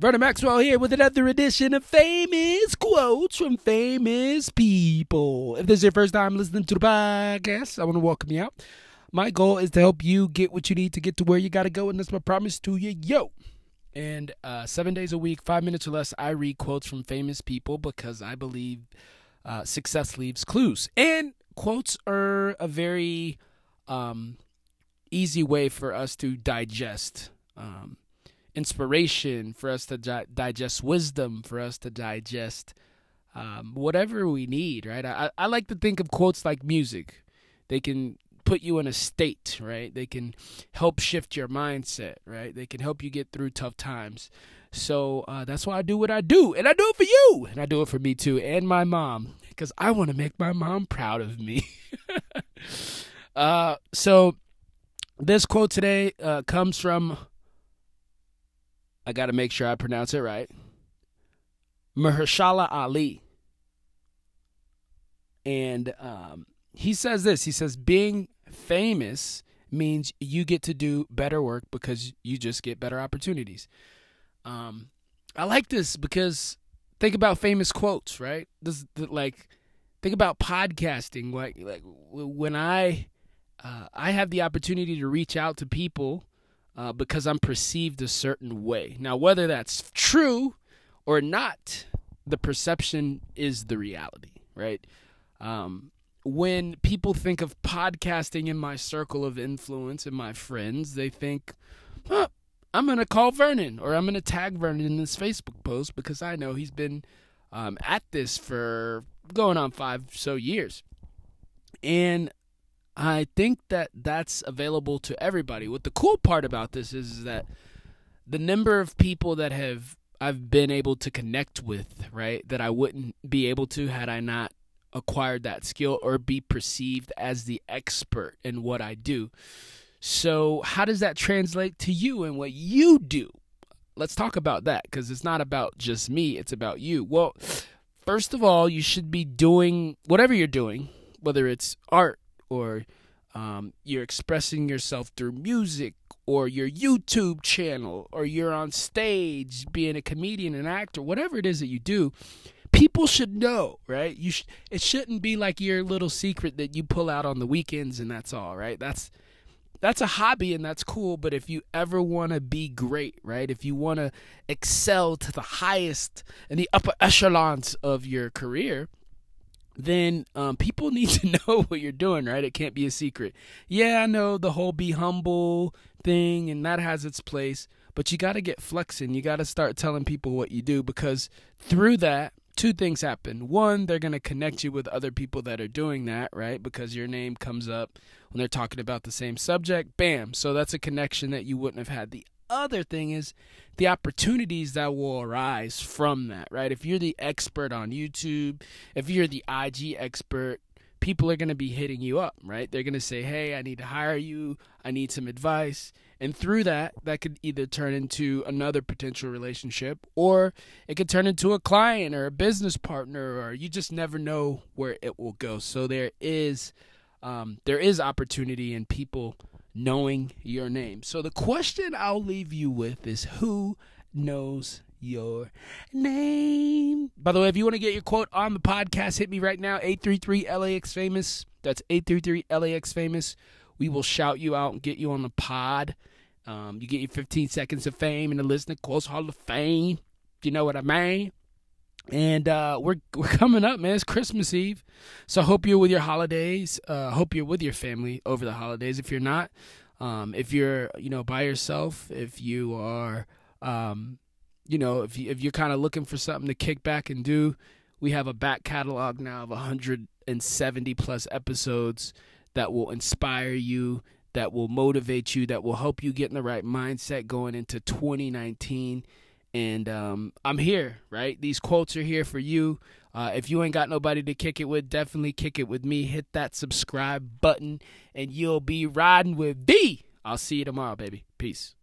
Vernon Maxwell here with another edition of Famous Quotes from Famous People. If this is your first time listening to the podcast, I want to welcome you out. My goal is to help you get what you need to get to where you got to go, and that's my promise to you. Yo! And uh, seven days a week, five minutes or less, I read quotes from famous people because I believe uh, success leaves clues. And quotes are a very um, easy way for us to digest. Um, inspiration, for us to di- digest wisdom, for us to digest um, whatever we need, right? I, I like to think of quotes like music. They can put you in a state, right? They can help shift your mindset, right? They can help you get through tough times. So uh, that's why I do what I do, and I do it for you, and I do it for me too, and my mom, because I want to make my mom proud of me. uh, so this quote today uh, comes from I got to make sure I pronounce it right. Mahershala Ali. And um, he says this he says, being famous means you get to do better work because you just get better opportunities. Um, I like this because think about famous quotes, right? This like think about podcasting. Like like when I uh, I have the opportunity to reach out to people uh, because I'm perceived a certain way. Now, whether that's true or not, the perception is the reality, right? Um, when people think of podcasting in my circle of influence and my friends, they think, I'm going to call Vernon or I'm going to tag Vernon in this Facebook post because I know he's been um, at this for going on five so years. And I think that that's available to everybody. What the cool part about this is, is that the number of people that have I've been able to connect with, right, that I wouldn't be able to had I not acquired that skill or be perceived as the expert in what I do. So, how does that translate to you and what you do? Let's talk about that because it's not about just me, it's about you. Well, first of all, you should be doing whatever you're doing, whether it's art, or um, you're expressing yourself through music or your YouTube channel or you're on stage being a comedian, an actor, whatever it is that you do, people should know, right? You sh- it shouldn't be like your little secret that you pull out on the weekends and that's all, right? That's that's a hobby and that's cool, but if you ever want to be great, right? If you want to excel to the highest and the upper echelons of your career, then um, people need to know what you're doing, right? It can't be a secret. Yeah, I know the whole be humble thing, and that has its place, but you got to get flexing. You got to start telling people what you do because through that, two things happen. One, they're going to connect you with other people that are doing that, right? Because your name comes up when they're talking about the same subject. Bam. So that's a connection that you wouldn't have had. The other thing is the opportunities that will arise from that, right? If you're the expert on YouTube, if you're the IG expert, people are going to be hitting you up, right? They're going to say, "Hey, I need to hire you. I need some advice." And through that, that could either turn into another potential relationship or it could turn into a client or a business partner or you just never know where it will go. So there is um, there is opportunity in people knowing your name. So the question I'll leave you with is who knows your name? By the way, if you want to get your quote on the podcast, hit me right now 833 LAX famous. That's 833 LAX famous. We will shout you out and get you on the pod. Um, you get your 15 seconds of fame in the Listening Quotes Hall of Fame. Do you know what I mean? And uh, we're we're coming up, man. It's Christmas Eve, so hope you're with your holidays. Uh, hope you're with your family over the holidays. If you're not, um, if you're you know by yourself, if you are, um, you know, if you, if you're kind of looking for something to kick back and do, we have a back catalog now of 170 plus episodes that will inspire you, that will motivate you, that will help you get in the right mindset going into 2019 and um, I'm here, right? These quotes are here for you. Uh, if you ain't got nobody to kick it with, definitely kick it with me. Hit that subscribe button, and you'll be riding with me. I'll see you tomorrow, baby. Peace.